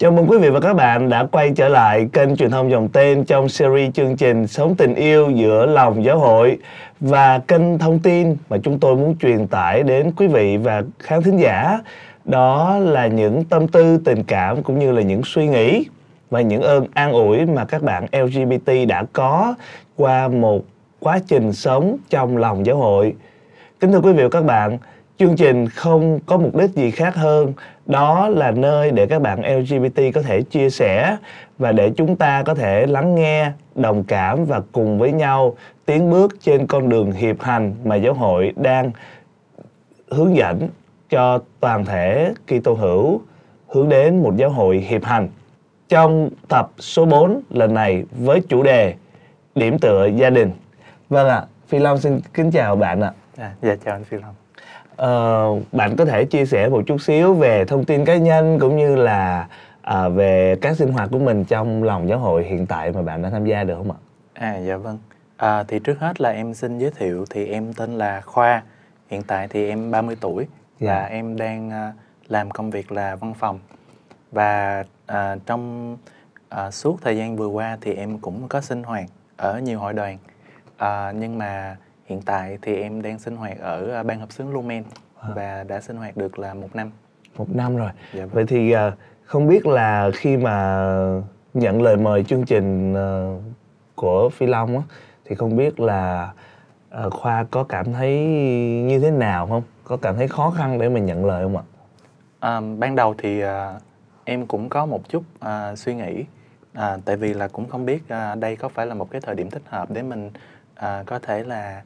Chào mừng quý vị và các bạn đã quay trở lại kênh truyền thông dòng tên trong series chương trình Sống tình yêu giữa lòng giáo hội và kênh thông tin mà chúng tôi muốn truyền tải đến quý vị và khán thính giả. Đó là những tâm tư, tình cảm cũng như là những suy nghĩ và những ơn an ủi mà các bạn LGBT đã có qua một quá trình sống trong lòng giáo hội. Kính thưa quý vị và các bạn, chương trình không có mục đích gì khác hơn đó là nơi để các bạn lgbt có thể chia sẻ và để chúng ta có thể lắng nghe đồng cảm và cùng với nhau tiến bước trên con đường hiệp hành mà giáo hội đang hướng dẫn cho toàn thể Kitô hữu hướng đến một giáo hội hiệp hành. Trong tập số 4 lần này với chủ đề điểm tựa gia đình. Vâng ạ, Phi Long xin kính chào bạn ạ. À, dạ chào anh Phi Long. Ờ, bạn có thể chia sẻ một chút xíu về thông tin cá nhân cũng như là à, về các sinh hoạt của mình trong lòng giáo hội hiện tại mà bạn đã tham gia được không ạ? À dạ vâng. À, thì trước hết là em xin giới thiệu thì em tên là Khoa. Hiện tại thì em 30 tuổi Dạ. và em đang à, làm công việc là văn phòng. Và à, trong à, suốt thời gian vừa qua thì em cũng có sinh hoạt ở nhiều hội đoàn. À, nhưng mà hiện tại thì em đang sinh hoạt ở à, ban hợp xướng Lumen và đã sinh hoạt được là một năm. Một năm rồi. Dạ vâng. Vậy thì à, không biết là khi mà nhận lời mời chương trình à, của Phi Long á, thì không biết là à, Khoa có cảm thấy như thế nào không? Có cảm thấy khó khăn để mà nhận lời không ạ? À, ban đầu thì à, em cũng có một chút à, suy nghĩ à, tại vì là cũng không biết à, đây có phải là một cái thời điểm thích hợp để mình à, có thể là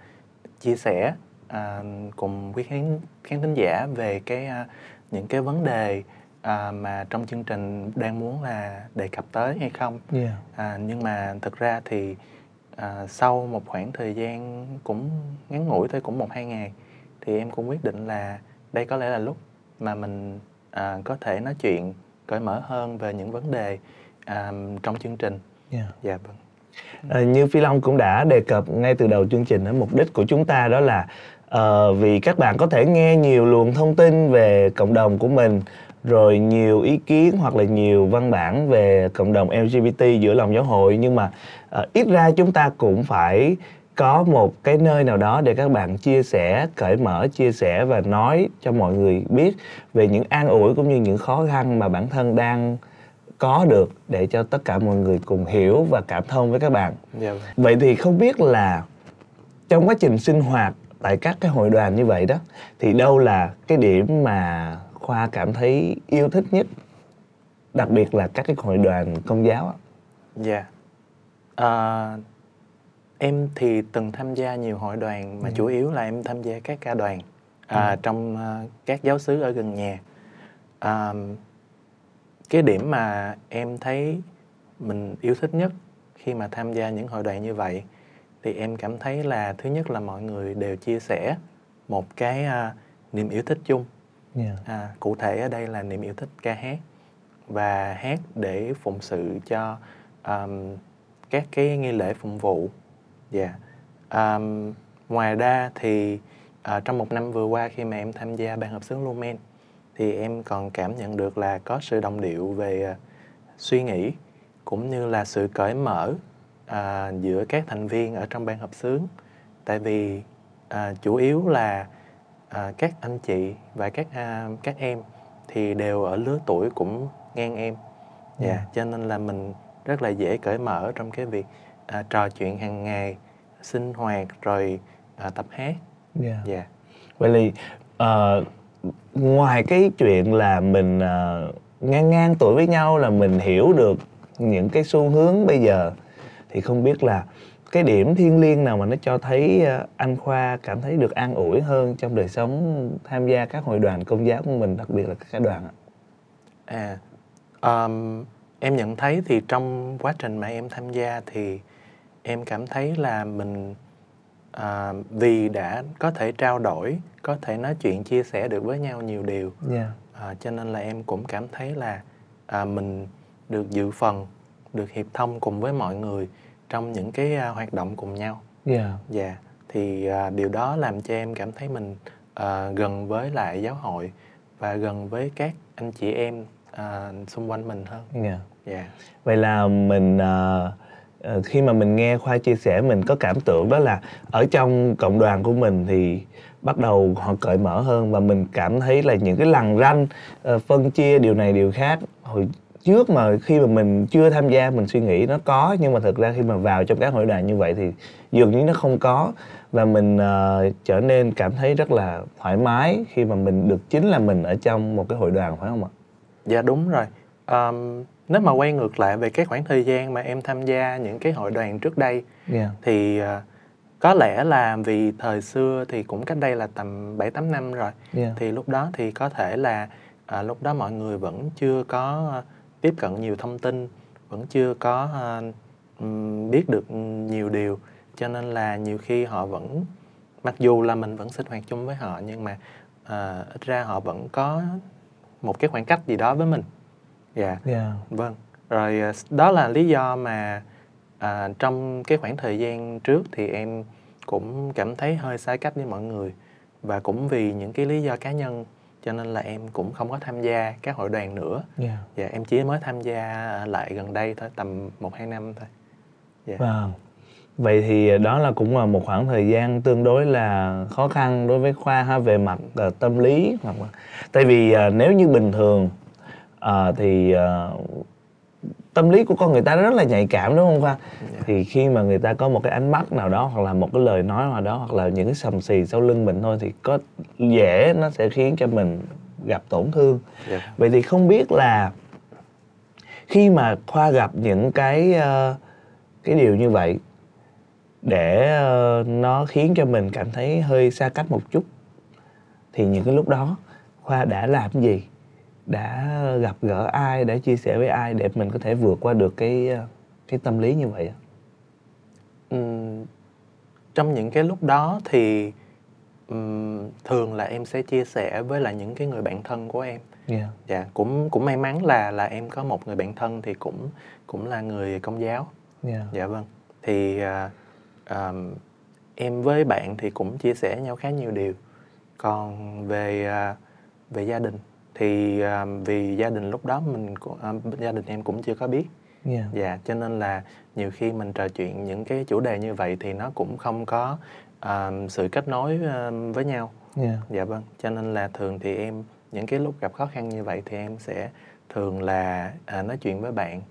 chia sẻ à, cùng quý khán khán thính giả về cái à, những cái vấn đề à, mà trong chương trình đang muốn là đề cập tới hay không Yeah. à, nhưng mà thực ra thì à, sau một khoảng thời gian cũng ngắn ngủi thôi cũng một hai ngày thì em cũng quyết định là đây có lẽ là lúc mà mình à, có thể nói chuyện cởi mở hơn về những vấn đề à, trong chương trình Yeah. dạ vâng À, như Phi Long cũng đã đề cập ngay từ đầu chương trình mục đích của chúng ta đó là uh, vì các bạn có thể nghe nhiều luồng thông tin về cộng đồng của mình rồi nhiều ý kiến hoặc là nhiều văn bản về cộng đồng LGBT giữa lòng giáo hội. Nhưng mà uh, ít ra chúng ta cũng phải có một cái nơi nào đó để các bạn chia sẻ cởi mở chia sẻ và nói cho mọi người biết về những an ủi cũng như những khó khăn mà bản thân đang có được để cho tất cả mọi người cùng hiểu và cảm thông với các bạn dạ vâng vậy thì không biết là trong quá trình sinh hoạt tại các cái hội đoàn như vậy đó thì đâu là cái điểm mà khoa cảm thấy yêu thích nhất đặc biệt là các cái hội đoàn công giáo á. Dạ. À, em thì từng tham gia nhiều hội đoàn mà chủ yếu là em tham gia các ca đoàn à, trong à, các giáo xứ ở gần nhà. À, cái điểm mà em thấy mình yêu thích nhất khi mà tham gia những hội đoàn như vậy thì em cảm thấy là thứ nhất là mọi người đều chia sẻ một cái à, niềm yêu thích chung Yeah. À, cụ thể ở đây là niềm yêu thích ca hát và hát để phụng sự cho um, các cái nghi lễ phụng vụ. Dạ. Um, ngoài ra thì à, trong một năm vừa qua khi mà em tham gia ban hợp xướng Lumen thì em còn cảm nhận được là có sự đồng điệu về à, suy nghĩ cũng như là sự cởi mở à, giữa các thành viên ở trong ban hợp xướng. Tại vì à, chủ yếu là à, các anh chị và các à, các em thì đều ở lứa tuổi cũng ngang em dạ Yeah. cho nên là mình rất là dễ cởi mở trong cái việc à, trò chuyện hàng ngày sinh hoạt rồi à, tập hát Yeah. dạ vậy thì ờ, ngoài cái chuyện là mình uh, ngang ngang tuổi với nhau là mình hiểu được những cái xu hướng bây giờ thì không biết là cái điểm thiêng liêng nào mà nó cho thấy à, anh Khoa cảm thấy được an ủi hơn trong đời sống tham gia các hội đoàn công giáo của mình đặc biệt là các cái đoàn ạ. à um, em nhận thấy thì trong quá trình mà em tham gia thì em cảm thấy là mình à, vì đã có thể trao đổi có thể nói chuyện chia sẻ được với nhau nhiều điều Yeah. À, cho nên là em cũng cảm thấy là à, mình được dự phần, được hiệp thông cùng với mọi người trong những cái à, hoạt động cùng nhau. Yeah. Dạ, thì à, điều đó làm cho em cảm thấy mình à, gần với lại giáo hội và gần với các anh chị em à, xung quanh mình hơn Dạ. dạ Vậy là mình ờ, Ờ, khi mà mình nghe Khoa chia sẻ mình có cảm tưởng đó là ở trong cộng đoàn của mình thì bắt đầu họ cởi mở hơn và mình cảm thấy là những cái lằn ranh ờ, phân chia điều này điều khác hồi trước mà khi mà mình chưa tham gia mình suy nghĩ nó có nhưng mà thực ra khi mà vào trong các hội đoàn như vậy thì dường như nó không có và mình uh, trở nên cảm thấy rất là thoải mái khi mà mình được chính là mình ở trong một cái hội đoàn phải không ạ? Dạ đúng rồi. Um, nếu mà quay ngược lại về cái khoảng thời gian mà em tham gia những cái hội đoàn trước đây Dạ. thì ờ, có lẽ là vì thời xưa thì cũng cách đây là tầm 7 8 năm rồi. Dạ. Thì lúc đó thì có thể là à, lúc đó mọi người vẫn chưa có ờ, tiếp cận nhiều thông tin, vẫn chưa có ừm, biết được nhiều điều cho nên là nhiều khi họ vẫn mặc dù là mình vẫn sinh hoạt chung với họ nhưng mà à, ít ra họ vẫn có một cái khoảng cách gì đó với mình. Dạ. Dạ. Vâng, rồi à, đó là lý do mà à, trong cái khoảng thời gian trước thì em cũng cảm thấy hơi xa cách với mọi người và cũng vì những cái lý do cá nhân cho nên là em cũng không có tham gia các hội đoàn nữa Dạ. và em chỉ mới tham gia lại gần đây thôi tầm một hai năm thôi. Dạ. Vâng. Vậy thì đó là cũng là một khoảng thời gian tương đối là khó khăn đối với Khoa ha về mặt ờ, tâm lý hoặc là tại vì ờ, nếu như bình thường ờ, thì ờ, tâm lý của con người ta rất là nhạy cảm đúng không Khoa? Dạ. Thì khi mà người ta có một cái ánh mắt nào đó hoặc là một cái lời nói nào đó hoặc là những cái sầm xì sau lưng mình thôi thì có dễ nó sẽ khiến cho mình gặp tổn thương. Dạ. Vậy thì không biết là khi mà Khoa gặp những cái ờ, cái điều như vậy để ờ, nó khiến cho mình cảm thấy hơi xa cách một chút thì những cái lúc đó Khoa đã làm gì? Đã gặp gỡ ai, đã chia sẻ với ai để mình có thể vượt qua được cái ờ, cái tâm lý như vậy? ạ? Ừm, trong những cái lúc đó thì ừm, thường là em sẽ chia sẻ với lại những cái người bạn thân của em Dạ. dạ cũng cũng may mắn là là em có một người bạn thân thì cũng cũng là người công giáo Dạ. dạ vâng thì à, àm, em với bạn thì cũng chia sẻ nhau khá nhiều điều còn về à, về gia đình thì à, vì gia đình lúc đó mình cũng- à, gia đình em cũng chưa có biết Dạ. dạ cho nên là nhiều khi mình trò chuyện những cái chủ đề như vậy thì nó cũng không có à, sự kết nối à, với nhau Dạ. Dạ vâng, cho nên là thường thì em những cái lúc gặp khó khăn như vậy thì em sẽ thường là à, nói chuyện với bạn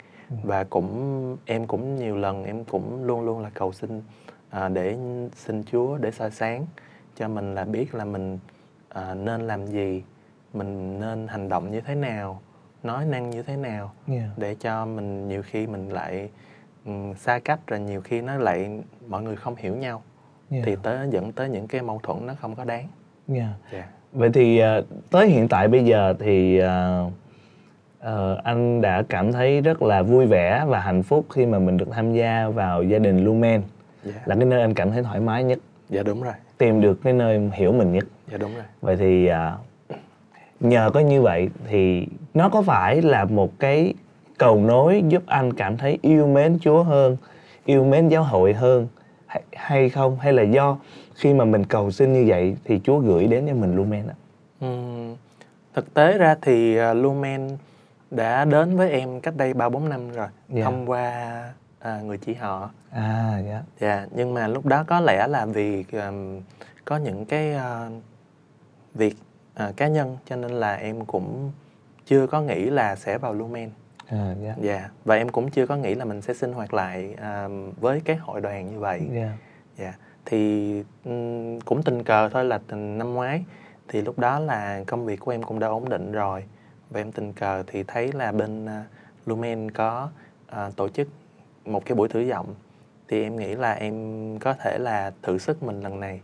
và cũng em cũng nhiều lần em cũng luôn luôn là cầu xin à, để xin Chúa để soi sáng cho mình là biết là mình à, nên làm gì, mình nên hành động như thế nào, nói năng như thế nào Dạ. để cho mình nhiều khi mình lại ừm, xa cách rồi nhiều khi nó lại mọi người không hiểu nhau Dạ. thì tới dẫn tới những cái mâu thuẫn nó không có đáng. Dạ. Dạ. Vậy thì ờ, tới hiện tại bây giờ thì ờ, ờ, anh đã cảm thấy rất là vui vẻ và hạnh phúc khi mà mình được tham gia vào gia đình Lumen Dạ. là cái nơi anh cảm thấy thoải mái nhất, Dạ đúng rồi. tìm được cái nơi hiểu mình nhất. Dạ đúng rồi. Vậy thì à, nhờ có như vậy thì nó có phải là một cái cầu nối giúp anh cảm thấy yêu mến Chúa hơn, yêu mến giáo hội hơn hay, hay không? Hay là do khi mà mình cầu xin như vậy thì Chúa gửi đến cho mình Lumen ạ? Ừm, thực tế ra thì uh, Lumen đã đến với em cách đây 3 4 năm rồi Dạ. thông qua à, người chị họ. À dạ. Dạ, nhưng mà lúc đó có lẽ là vì ừm, có những cái à, việc à, cá nhân cho nên là em cũng chưa có nghĩ là sẽ vào Lumen. À dạ. Dạ, và em cũng chưa có nghĩ là mình sẽ sinh hoạt lại à, với cái hội đoàn như vậy. Dạ. Dạ, thì ừm, cũng tình cờ thôi là tình năm ngoái thì lúc đó là công việc của em cũng đã ổn định rồi và em tình cờ thì thấy là bên à, Lumen có à, tổ chức một cái buổi thử giọng thì em nghĩ là em có thể là thử sức mình lần này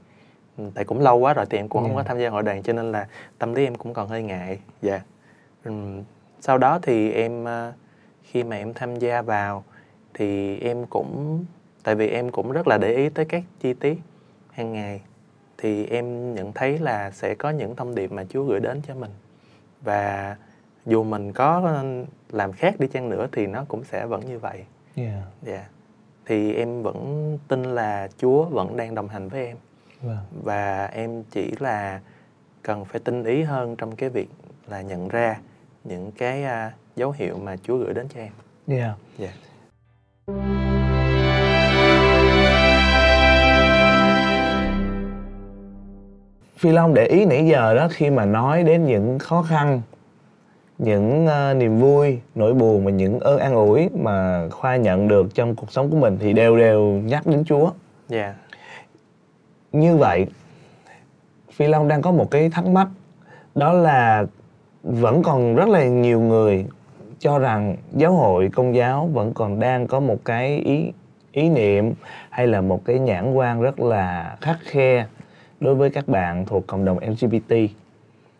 tại cũng lâu quá rồi thì em cũng không Dạ. có tham gia hội đoàn cho nên là tâm lý em cũng còn hơi ngại. Dạ. Ừm, sau đó thì em à, khi mà em tham gia vào thì em cũng tại vì em cũng rất là để ý tới các chi tiết hàng ngày thì em nhận thấy là sẽ có những thông điệp mà Chúa gửi đến cho mình. Và dù mình có làm khác đi chăng nữa thì nó cũng sẽ vẫn như vậy. Dạ. dạ. Thì em vẫn tin là Chúa vẫn đang đồng hành với em Vâng. và em chỉ là cần phải tinh ý hơn trong cái việc là nhận ra những cái uh, dấu hiệu mà Chúa gửi đến cho em. Yeah. Yeah. Phi Long để ý nãy giờ đó khi mà nói đến những khó khăn, những uh, niềm vui, nỗi buồn và những ơn an ủi mà Khoa nhận được trong cuộc sống của mình thì đều đều nhắc đến Chúa. Yeah. Như vậy, Phi Long đang có một cái thắc mắc đó là vẫn còn rất là nhiều người cho rằng giáo hội công giáo vẫn còn đang có một cái ý ý niệm hay là một cái nhãn quan rất là khắc khe đối với các bạn thuộc cộng đồng LGBT.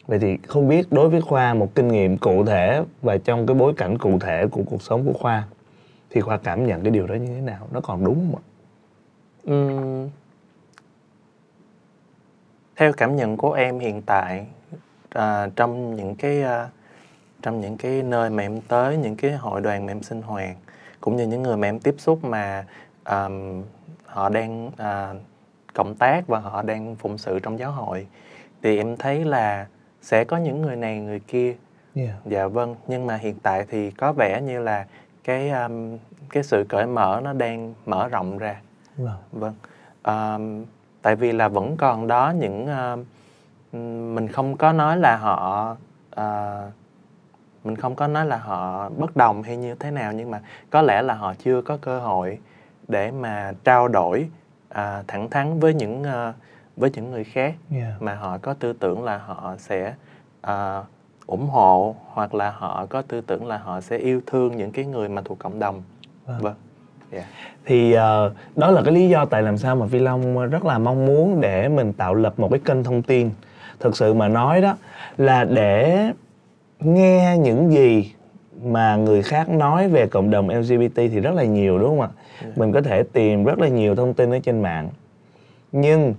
Vậy thì không biết đối với Khoa một kinh nghiệm cụ thể và trong cái bối cảnh cụ thể của cuộc sống của Khoa thì Khoa cảm nhận cái điều đó như thế nào? Nó còn đúng không ạ? Uhm, theo cảm nhận của em hiện tại à, trong những cái à, trong những cái nơi mà em tới những cái hội đoàn mà em sinh hoạt cũng như những người mà em tiếp xúc mà um, họ đang uh, cộng tác và họ đang phụng sự trong giáo hội thì em thấy là sẽ có những người này người kia Yeah. dạ vâng nhưng mà hiện tại thì có vẻ như là cái um, cái sự cởi mở nó đang mở rộng ra Vâng. vâng um, tại vì là vẫn còn đó những uh, mình không có nói là họ uh, mình không có nói là họ bất đồng hay như thế nào nhưng mà có lẽ là họ chưa có cơ hội để mà trao đổi à, thẳng thắn với những à, với những người khác Yeah. mà họ có tư tưởng là họ sẽ à, ủng hộ hoặc là họ có tư tưởng là họ sẽ yêu thương những cái người mà thuộc cộng đồng Vâng. vâng dạ. Thì ờ, đó là cái lý do tại làm sao mà Phi Long rất là mong muốn để mình tạo lập một cái kênh thông tin. Thực sự mà nói đó là để nghe những gì mà người khác nói về cộng đồng LGBT thì rất là nhiều đúng không ạ? Mình có thể tìm rất là nhiều thông tin ở trên mạng. Nhưng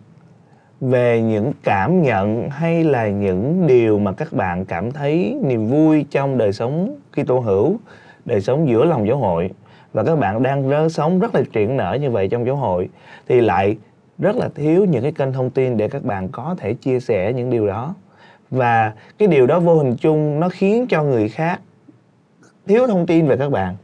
về những cảm nhận hay là những điều mà các bạn cảm thấy niềm vui trong đời sống Kitô hữu, đời sống giữa lòng giáo hội và các bạn đang rớ sống rất là triển nở như vậy trong giáo hội thì lại rất là thiếu những cái kênh thông tin để các bạn có thể chia sẻ những điều đó. Và cái điều đó vô hình chung nó khiến cho người khác thiếu thông tin về các bạn.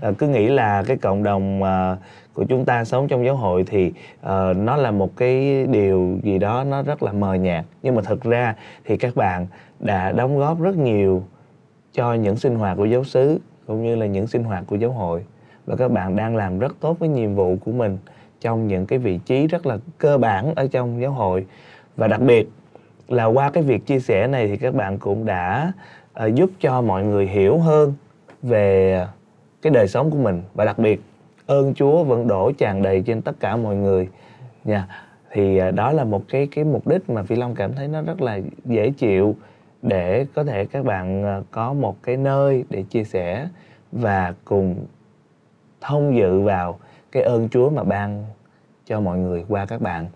À, cứ nghĩ là cái cộng đồng à, của chúng ta sống trong giáo hội thì uh, nó là một cái điều gì đó nó rất là mờ nhạt. Nhưng mà thực ra thì các bạn đã đóng góp rất nhiều cho những sinh hoạt của giáo xứ cũng như là những sinh hoạt của giáo hội và các bạn đang làm rất tốt với nhiệm vụ của mình trong những cái vị trí rất là cơ bản ở trong giáo hội. Và đặc biệt là qua cái việc chia sẻ này thì các bạn cũng đã uh, giúp cho mọi người hiểu hơn về cái đời sống của mình. Và đặc biệt ơn Chúa vẫn đổ tràn đầy trên tất cả mọi người nha. Thì uh, đó là một cái cái mục đích mà Phi Long cảm thấy nó rất là dễ chịu để có thể các bạn uh, có một cái nơi để chia sẻ và cùng thông dự vào cái ơn Chúa mà ban cho mọi người qua các bạn.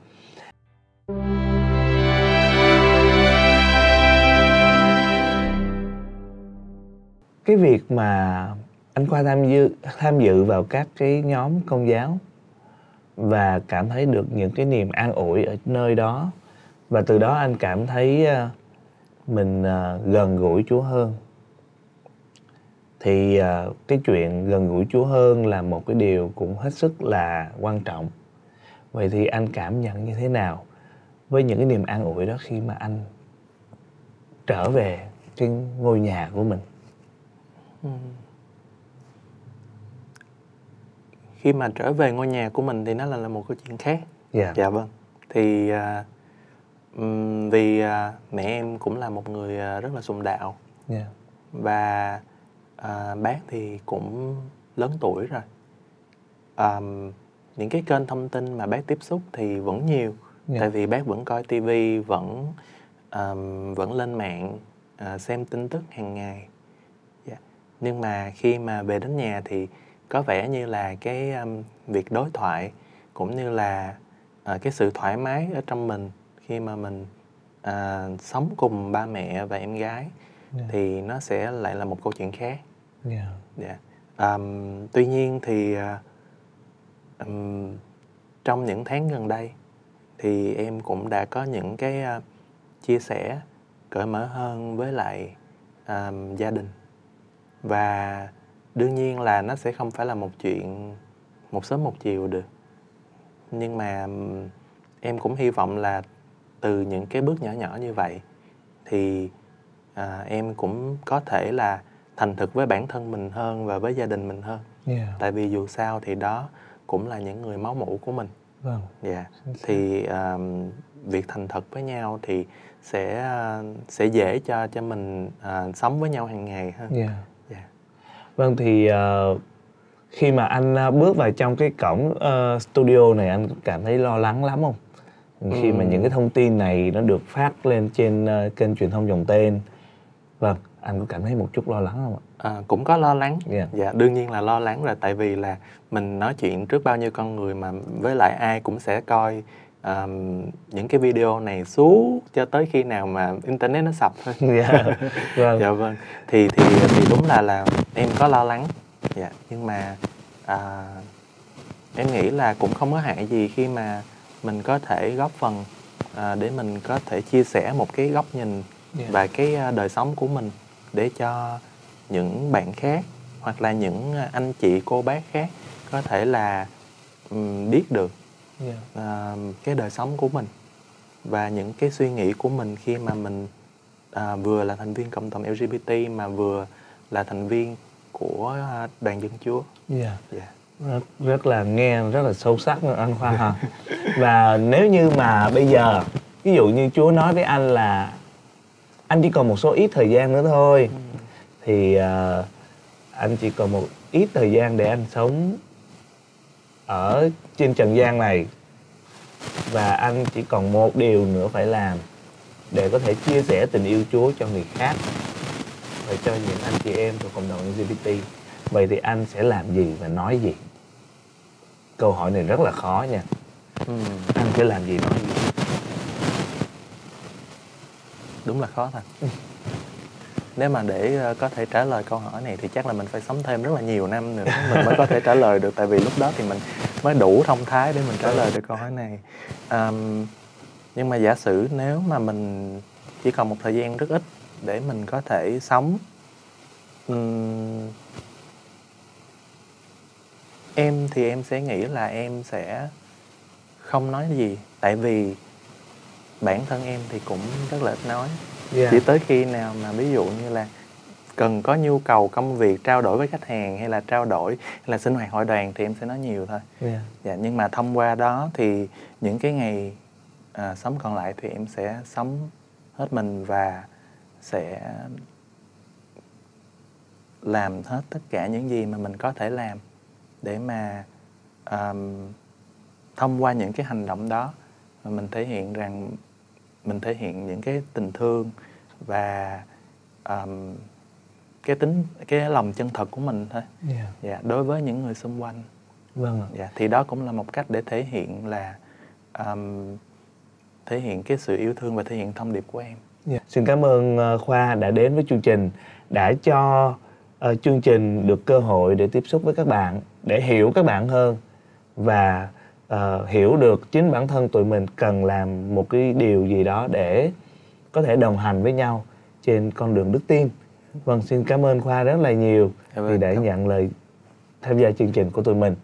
Cái việc mà anh Khoa tham dự tham dự vào các cái nhóm công giáo và cảm thấy được những cái niềm an ủi ở nơi đó, và từ đó anh cảm thấy ờ, mình ờ, gần gũi Chúa hơn thì à, cái chuyện gần gũi Chúa hơn là một cái điều cũng hết sức là quan trọng. Vậy thì anh cảm nhận như thế nào với những cái niềm an ủi đó khi mà anh trở về cái ngôi nhà của mình? Khi mà trở về ngôi nhà của mình thì nó là, là một câu chuyện khác. Dạ. Dạ vâng. Thì ừm, vì à, mẹ em cũng là một người à, rất là sùng đạo. Dạ. Và à, bác thì cũng lớn tuổi rồi à, những cái kênh thông tin mà bác tiếp xúc thì vẫn nhiều Dạ. tại vì bác vẫn coi tivi vẫn à, vẫn lên mạng à, xem tin tức hàng ngày Dạ. nhưng mà khi mà về đến nhà thì có vẻ như là cái um, việc đối thoại cũng như là à, cái sự thoải mái ở trong mình khi mà mình à, sống cùng ba mẹ và em gái Dạ. thì nó sẽ lại là một câu chuyện khác dạ. Yeah. um, tuy nhiên thì à, trong những tháng gần đây thì em cũng đã có những cái uh, chia sẻ cởi mở hơn với lại um, gia đình. Và đương nhiên là nó sẽ không phải là một chuyện một sớm một chiều được. Nhưng mà um, em cũng hy vọng là từ những cái bước nhỏ nhỏ như vậy thì à, em cũng có thể là thành thực với bản thân mình hơn và với gia đình mình hơn. Yeah. tại vì dù sao thì đó cũng là những người máu mủ của mình. Vâng. Dạ thì um, việc thành thật với nhau thì sẽ uh, sẽ dễ cho cho mình uh, sống với nhau hàng ngày hơn. Yeah. dạ vâng thì uh, khi mà anh bước vào trong cái cổng uh, studio này anh cảm thấy lo lắng lắm không? Khi mà Ừm. những cái thông tin này nó được phát lên trên uh, kênh truyền thông dòng tên. Vâng anh có cảm thấy một chút lo lắng không ạ? À, cũng có lo lắng. Dạ. dạ đương nhiên là lo lắng rồi tại vì là mình nói chuyện trước bao nhiêu con người mà với lại ai cũng sẽ coi um, những cái video này suốt cho tới khi nào mà internet nó sập thôi. Dạ. Vâng. Dạ vâng. Thì thì thì đúng là là em có lo lắng. Dạ nhưng mà à, em nghĩ là cũng không có hại gì khi mà mình có thể góp phần à, để mình có thể chia sẻ một cái góc nhìn Dạ. và cái à, đời sống của mình để cho những bạn khác hoặc là những à, anh chị cô bác khác có thể là ừm, biết được à, cái đời sống của mình và những cái suy nghĩ của mình khi mà mình à, vừa là thành viên cộng đồng LGBT mà vừa là thành viên của à, đoàn dân chúa. dạ Dạ. rất, là nghe rất là sâu sắc anh Khoa ha và nếu như mà bây giờ ví dụ như Chúa nói với anh là anh chỉ còn một số ít thời gian nữa thôi. Thì ờ, anh chỉ còn một ít thời gian để anh sống ở trên trần gian này. Và anh chỉ còn một điều nữa phải làm để có thể chia sẻ tình yêu Chúa cho người khác và cho những anh chị em thuộc cộng đồng LGBT vậy thì anh sẽ làm gì và nói gì? Câu hỏi này rất là khó nha. Ừm, anh sẽ làm gì nói gì đúng là khó thật. Nếu mà để ờ, có thể trả lời câu hỏi này thì chắc là mình phải sống thêm rất là nhiều năm nữa mình mới có thể trả lời được tại vì lúc đó thì mình mới đủ thông thái để mình trả lời được câu hỏi này. Ờm, nhưng mà giả sử nếu mà mình chỉ còn một thời gian rất ít để mình có thể sống ừm, em thì em sẽ nghĩ là em sẽ không nói gì tại vì bản thân em thì cũng rất là ít nói yeah. chỉ tới khi nào mà ví dụ như là cần có nhu cầu công việc trao đổi với khách hàng hay là trao đổi hay là sinh hoạt hội đoàn thì em sẽ nói nhiều thôi yeah. dạ nhưng mà thông qua đó thì những cái ngày à, sống còn lại thì em sẽ sống hết mình và sẽ làm hết tất cả những gì mà mình có thể làm để mà um, thông qua những cái hành động đó mình thể hiện rằng mình thể hiện những cái tình thương và um, cái tính cái lòng chân thật của mình thôi yeah. dạ đối với những người xung quanh vâng ạ dạ thì đó cũng là một cách để thể hiện là um, thể hiện cái sự yêu thương và thể hiện thông điệp của em Dạ. Xin cảm ơn ờ, Khoa đã đến với chương trình, đã cho ờ, chương trình được cơ hội để tiếp xúc với các bạn, để hiểu các bạn hơn và ờ, hiểu được chính bản thân tụi mình cần làm một cái điều gì đó để có thể đồng hành với nhau trên con đường đức tin. Vâng, xin cảm ơn Khoa rất là nhiều vì đã nhận lời tham gia chương trình của tụi mình.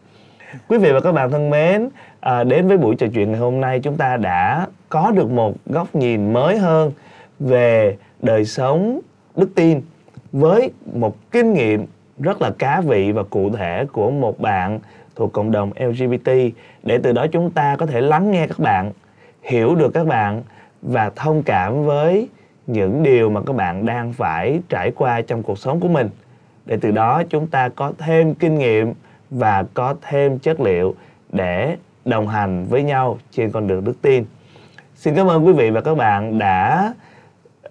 Quý vị và các bạn thân mến, à, đến với buổi trò chuyện ngày hôm nay chúng ta đã có được một góc nhìn mới hơn về đời sống đức tin với một kinh nghiệm rất là cá vị và cụ thể của một bạn thuộc cộng đồng LGBT để từ đó chúng ta có thể lắng nghe các bạn, hiểu được các bạn và thông cảm với những điều mà các bạn đang phải trải qua trong cuộc sống của mình để từ đó chúng ta có thêm kinh nghiệm và có thêm chất liệu để đồng hành với nhau trên con đường đức tin. Xin cảm ơn quý vị và các bạn đã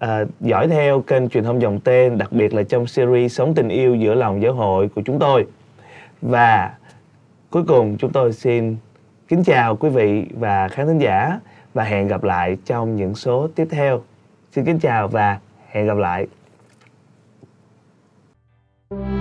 uh, dõi theo kênh truyền thông dòng tên, đặc biệt là trong series Sống tình yêu giữa lòng giáo hội của chúng tôi. Và Cuối cùng chúng tôi xin kính chào quý vị và khán thính giả và hẹn gặp lại trong những số tiếp theo. Xin kính chào và hẹn gặp lại. thank you